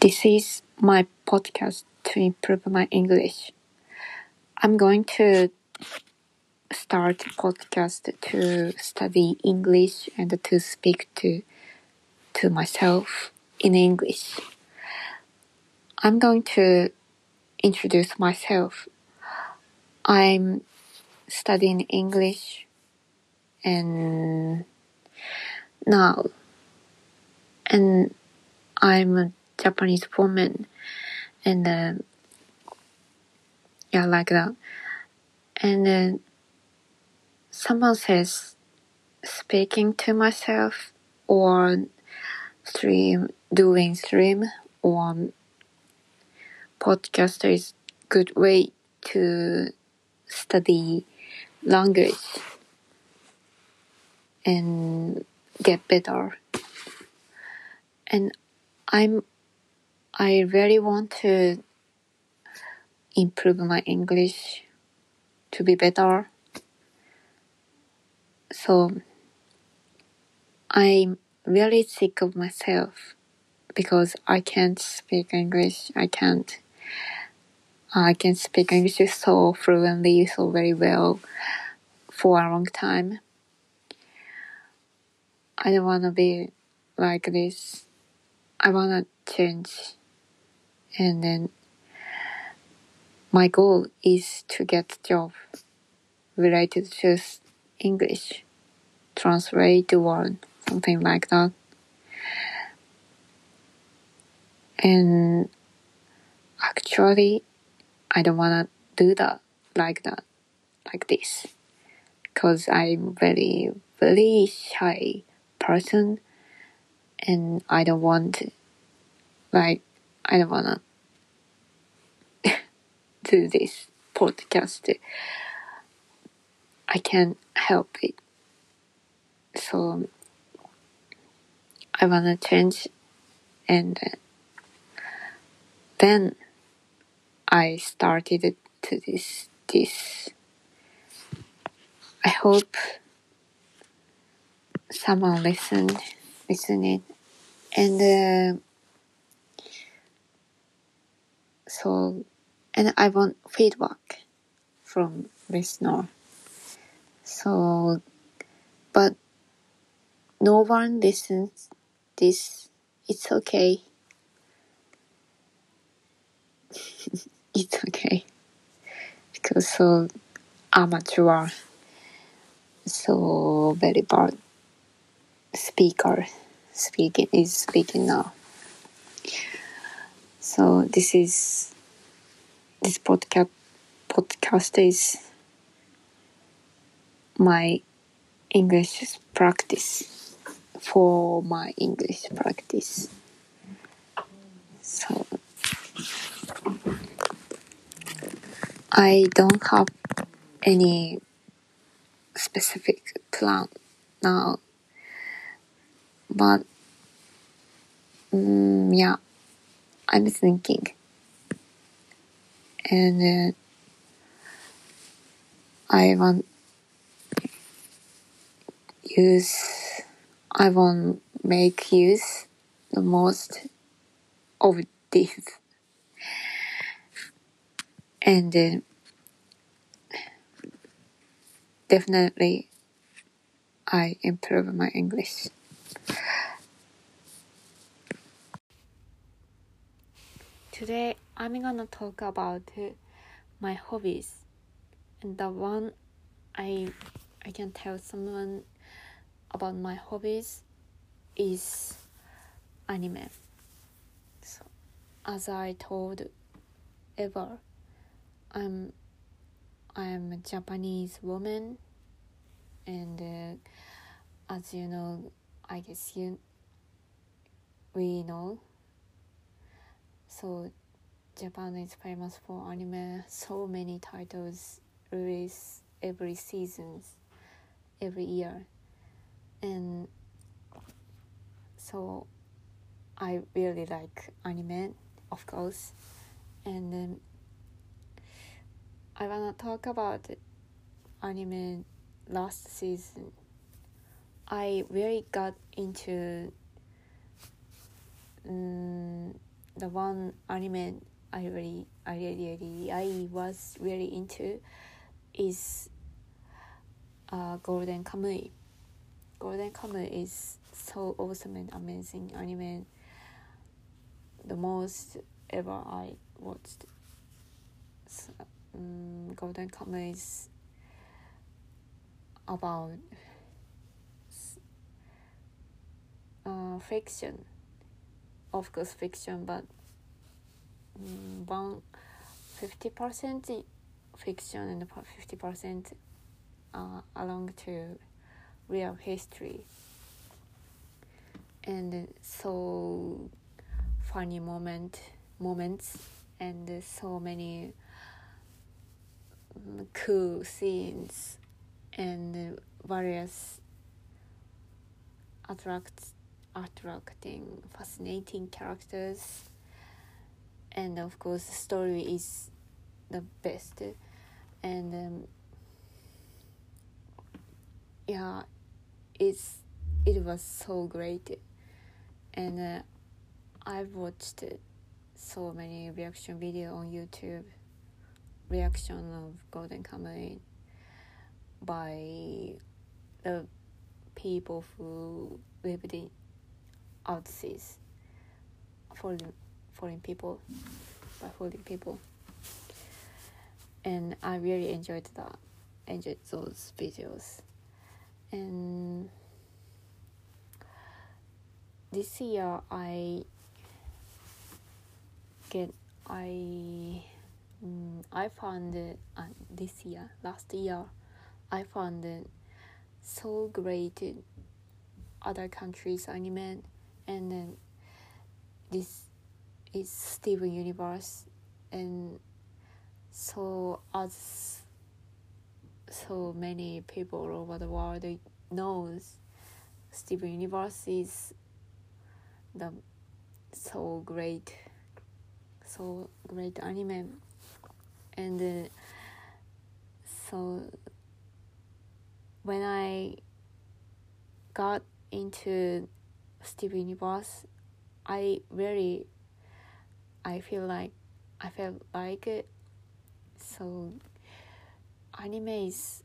This is my podcast to improve my English. I'm going to start podcast to study English and to speak to to myself in English. I'm going to introduce myself. I'm studying English and now and I'm Japanese woman. And uh, yeah like that. And then someone says speaking to myself or stream doing stream or podcast is good way to study language and get better. And i'm i really want to improve my english to be better. So i'm really sick of myself because i can't speak english. I can't uh, i can speak english so fluently so very well for a long time. I don't want to be like this. I want to change and then my goal is to get job related to english translate or something like that. And actually i don't want to do that like that like this because i'm very very shy person and i don't want like i don't want to do this podcast i can't help it. So i want to change and then i started to this this. I hope someone listen listen it. And uh, so and i want feedback from listener so but no one listens. This it's okay. It's okay. Because so amateur. So very bad speaker. Speaking is speaking now so this is this podcast podcast is my english practice for my english practice. So i don't have any specific plan now but mm, yeah i'm thinking. And uh, i want use i want make use the most of this. And uh, definitely i improve my english today i'm gonna talk about my hobbies. And the one i i can tell someone about my hobbies is anime. So as i told ever i'm i'm a japanese woman. And uh, as you know i guess you we know so japan is famous for anime so many titles release every seasons every year. And so i really like anime of course. And then i wanna talk about anime last season. I really got into um, the one anime I really, I really, really, I was really into is uh, Golden Kamuy. Golden Kamuy is so awesome and amazing anime. The most ever I watched. So, um, Golden Kamuy is about uh, fiction, of course fiction, but um, one fifty percent fiction and fifty percent uh, along to real history. And so funny moment moments and so many mm, cool scenes and various attract attracting fascinating characters. And of course the story is the best. And um, yeah it's it was so great. And uh, i've watched so many reaction video on youtube. Reaction of golden kamuy by the people who lived in overseas foreign foreign people by foreign people. And i really enjoyed that enjoyed those videos. And this year I get I mm, I found uh, this year last year I found so great other countries anime and then this is Steven Universe and so as so many people over the world knows Steven Universe is the so great so great anime. And uh, so when I got into Steven Universe I really I feel like I felt like it. So anime is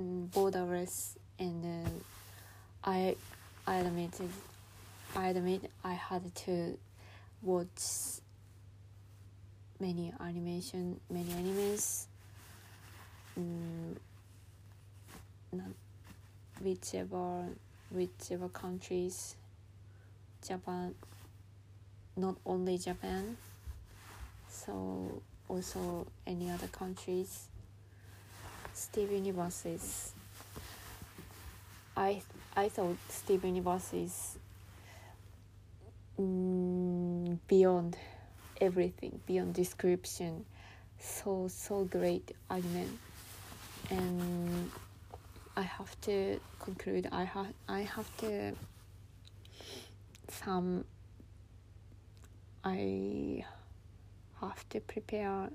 mm, borderless and uh, I I admitted I admit I had to watch many animation many animes. Mm, not whichever whichever countries Japan not only Japan so also any other countries Steve Universe is I I thought Steve Universe is mm, beyond everything beyond description so so great anime and I have to conclude I have I have to some I have to prepare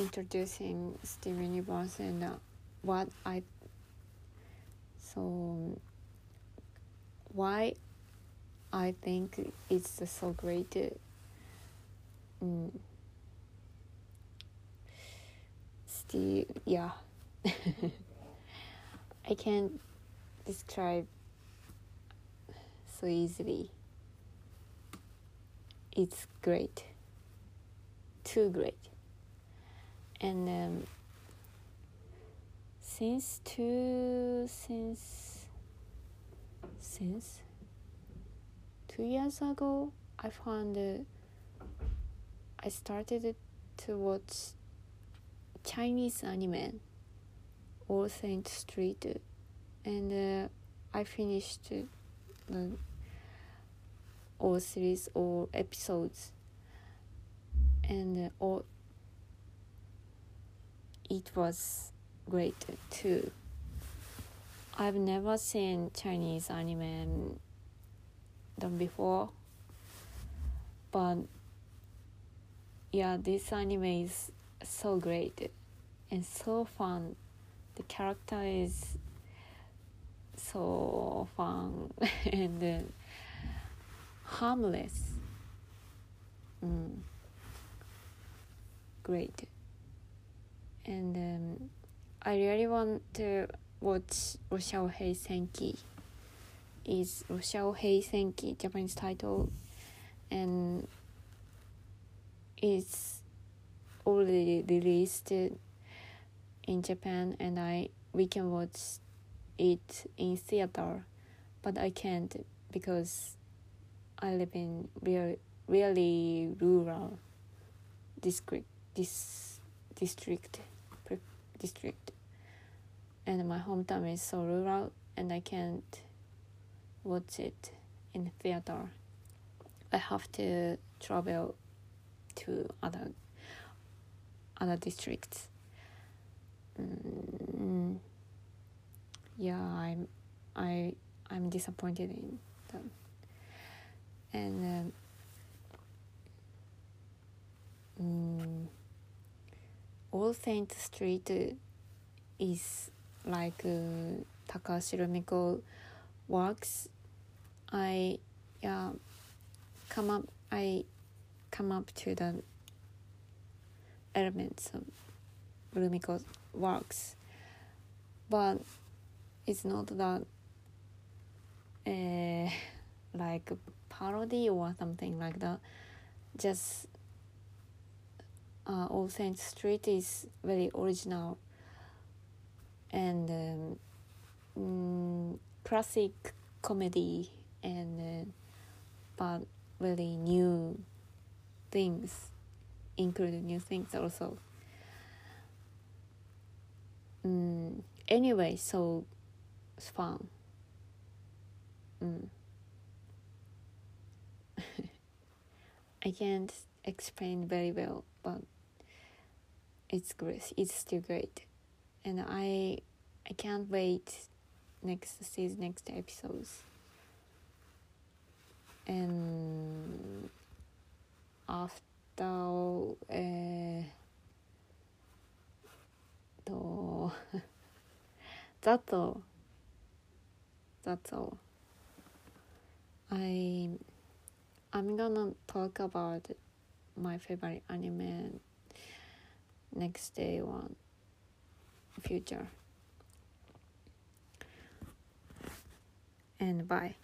introducing Steven Universe and uh, what I so why I think it's so great. Mm, still, yeah, I can't describe so easily. It's great too great. And um, since two since since two years ago, I found uh, I started to watch Chinese anime, All Saint Street, and uh, I finished the all series or episodes and uh, it was great too. I've never seen Chinese anime done before, but yeah, this anime is so great and so fun. The character is so fun and uh, harmless mm, great. And um, I really want to watch Roshao Senki. Is Roshao Senki Japanese title, and it's already released in Japan, and I we can watch it in theater, but I can't because I live in real, really rural district this district district and my hometown is so rural and I can't watch it in theater. I have to travel to other other districts. Mm, yeah, I'm I I'm disappointed in them. And um, mm, All Saint Street is like uh, Takahashi Rumiko works. I yeah come up I come up to the elements of Rumiko's works, but it's not that uh, like parody or something like that. Just uh, All Saints Street is very original and um, mm, classic comedy and uh, but really new things include new things also mm, anyway so it's fun mm. I can't explain very well but it's great it's still great. And I I can't wait next season next episodes. And after え that's all that's all I I'm gonna talk about my favorite anime next day one future. And bye